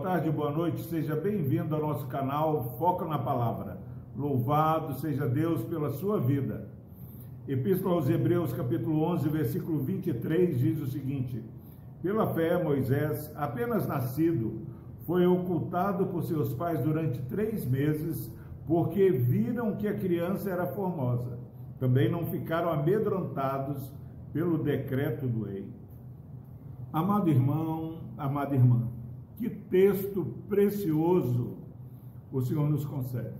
tarde, boa noite, seja bem-vindo ao nosso canal Foca na Palavra. Louvado seja Deus pela sua vida. Epístola aos Hebreus, capítulo 11, versículo 23, diz o seguinte: Pela fé, Moisés, apenas nascido, foi ocultado por seus pais durante três meses, porque viram que a criança era formosa. Também não ficaram amedrontados pelo decreto do rei. Amado irmão, amada irmã, que texto precioso o Senhor nos concede.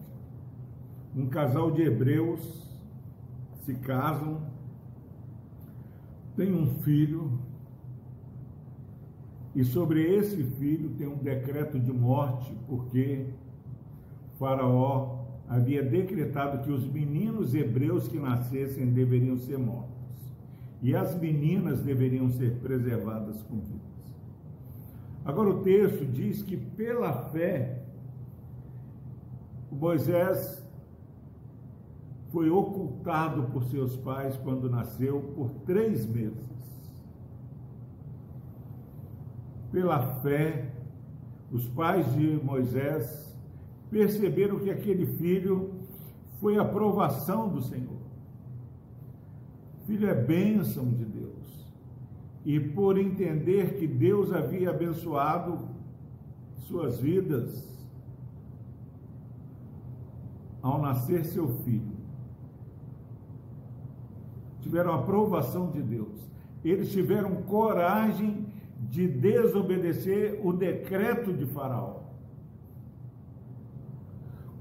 Um casal de hebreus se casam, tem um filho, e sobre esse filho tem um decreto de morte, porque Faraó havia decretado que os meninos hebreus que nascessem deveriam ser mortos e as meninas deveriam ser preservadas com vidas. Agora o texto diz que pela fé Moisés foi ocultado por seus pais quando nasceu por três meses. Pela fé, os pais de Moisés perceberam que aquele filho foi aprovação do Senhor. Filho é bênção de Deus. E por entender que Deus havia abençoado suas vidas ao nascer seu filho, tiveram aprovação de Deus. Eles tiveram coragem de desobedecer o decreto de Faraó.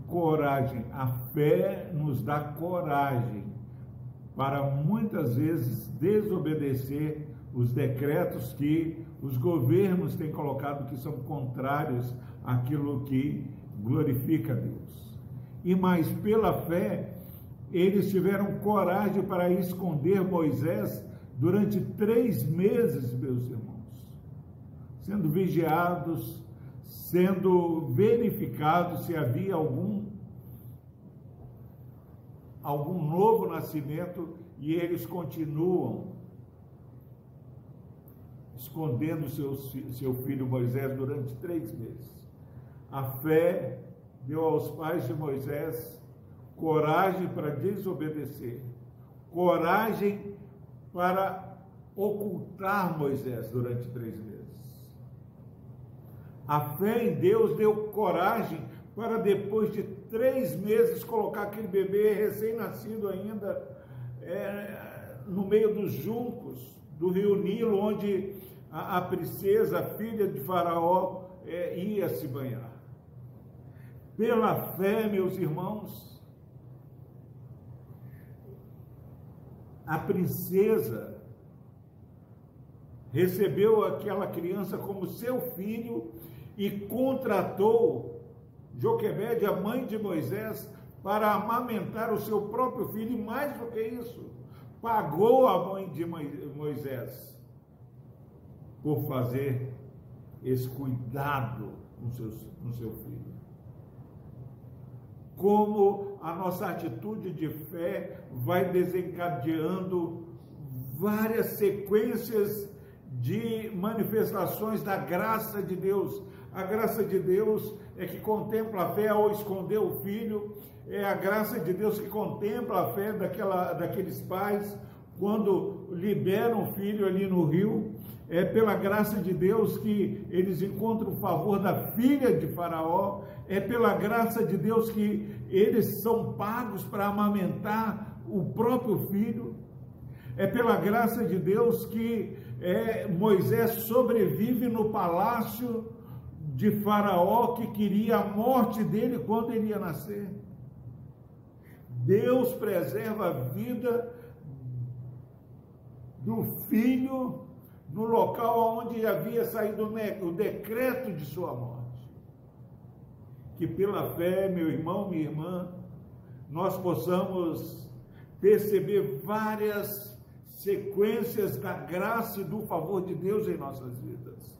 Coragem, a fé nos dá coragem para muitas vezes desobedecer os decretos que os governos têm colocado que são contrários àquilo que glorifica a Deus. E mais pela fé, eles tiveram coragem para esconder Moisés durante três meses, meus irmãos, sendo vigiados, sendo verificado se havia algum algum novo nascimento e eles continuam escondendo seu, seu filho Moisés durante três meses. A fé deu aos pais de Moisés coragem para desobedecer, coragem para ocultar Moisés durante três meses. A fé em Deus deu coragem para depois de três meses colocar aquele bebê recém-nascido ainda é, no meio dos juncos do rio Nilo, onde a, a princesa, a filha de Faraó, é, ia se banhar. Pela fé, meus irmãos, a princesa recebeu aquela criança como seu filho e contratou Joquebede, a mãe de Moisés, para amamentar o seu próprio filho, e mais do que isso, pagou a mãe de Moisés por fazer esse cuidado com, seus, com seu filho. Como a nossa atitude de fé vai desencadeando várias sequências de manifestações da graça de Deus. A graça de Deus é que contempla a fé ao esconder o filho, é a graça de Deus que contempla a fé daquela, daqueles pais quando liberam o filho ali no rio, é pela graça de Deus que eles encontram o favor da filha de Faraó, é pela graça de Deus que eles são pagos para amamentar o próprio filho, é pela graça de Deus que é, Moisés sobrevive no palácio de Faraó que queria a morte dele quando ele ia nascer. Deus preserva a vida do filho no local onde havia saído o decreto de sua morte. Que pela fé, meu irmão, minha irmã, nós possamos perceber várias sequências da graça e do favor de Deus em nossas vidas.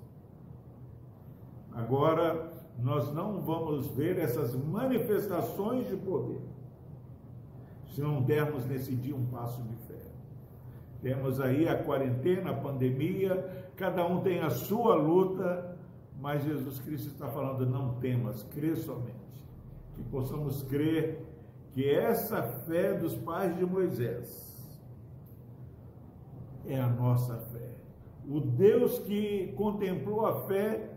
Agora, nós não vamos ver essas manifestações de poder se não dermos nesse dia um passo de fé. Temos aí a quarentena, a pandemia, cada um tem a sua luta, mas Jesus Cristo está falando: não temas, crê somente. Que possamos crer que essa fé dos pais de Moisés é a nossa fé. O Deus que contemplou a fé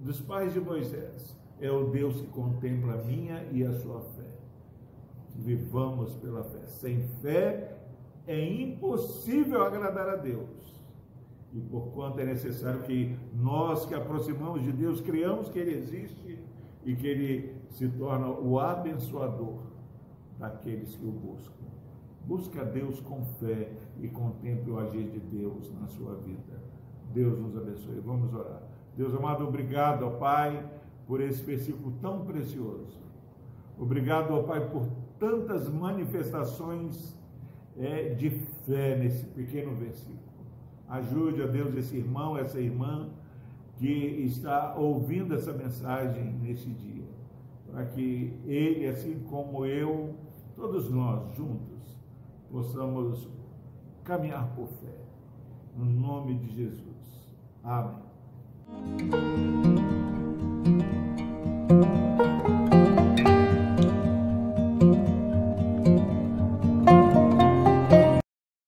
dos pais de Moisés é o Deus que contempla a minha e a sua fé. Vivamos pela fé. Sem fé é impossível agradar a Deus. E porquanto é necessário que nós que aproximamos de Deus criamos que Ele existe e que Ele se torna o abençoador daqueles que o buscam. Busque a Deus com fé e contemple o agir de Deus na sua vida. Deus nos abençoe. Vamos orar. Deus amado, obrigado, ó Pai, por esse versículo tão precioso. Obrigado, ó Pai, por tantas manifestações é, de fé nesse pequeno versículo. Ajude, ó Deus, esse irmão, essa irmã que está ouvindo essa mensagem nesse dia, para que ele, assim como eu, todos nós juntos, possamos caminhar por fé. No nome de Jesus. Amém.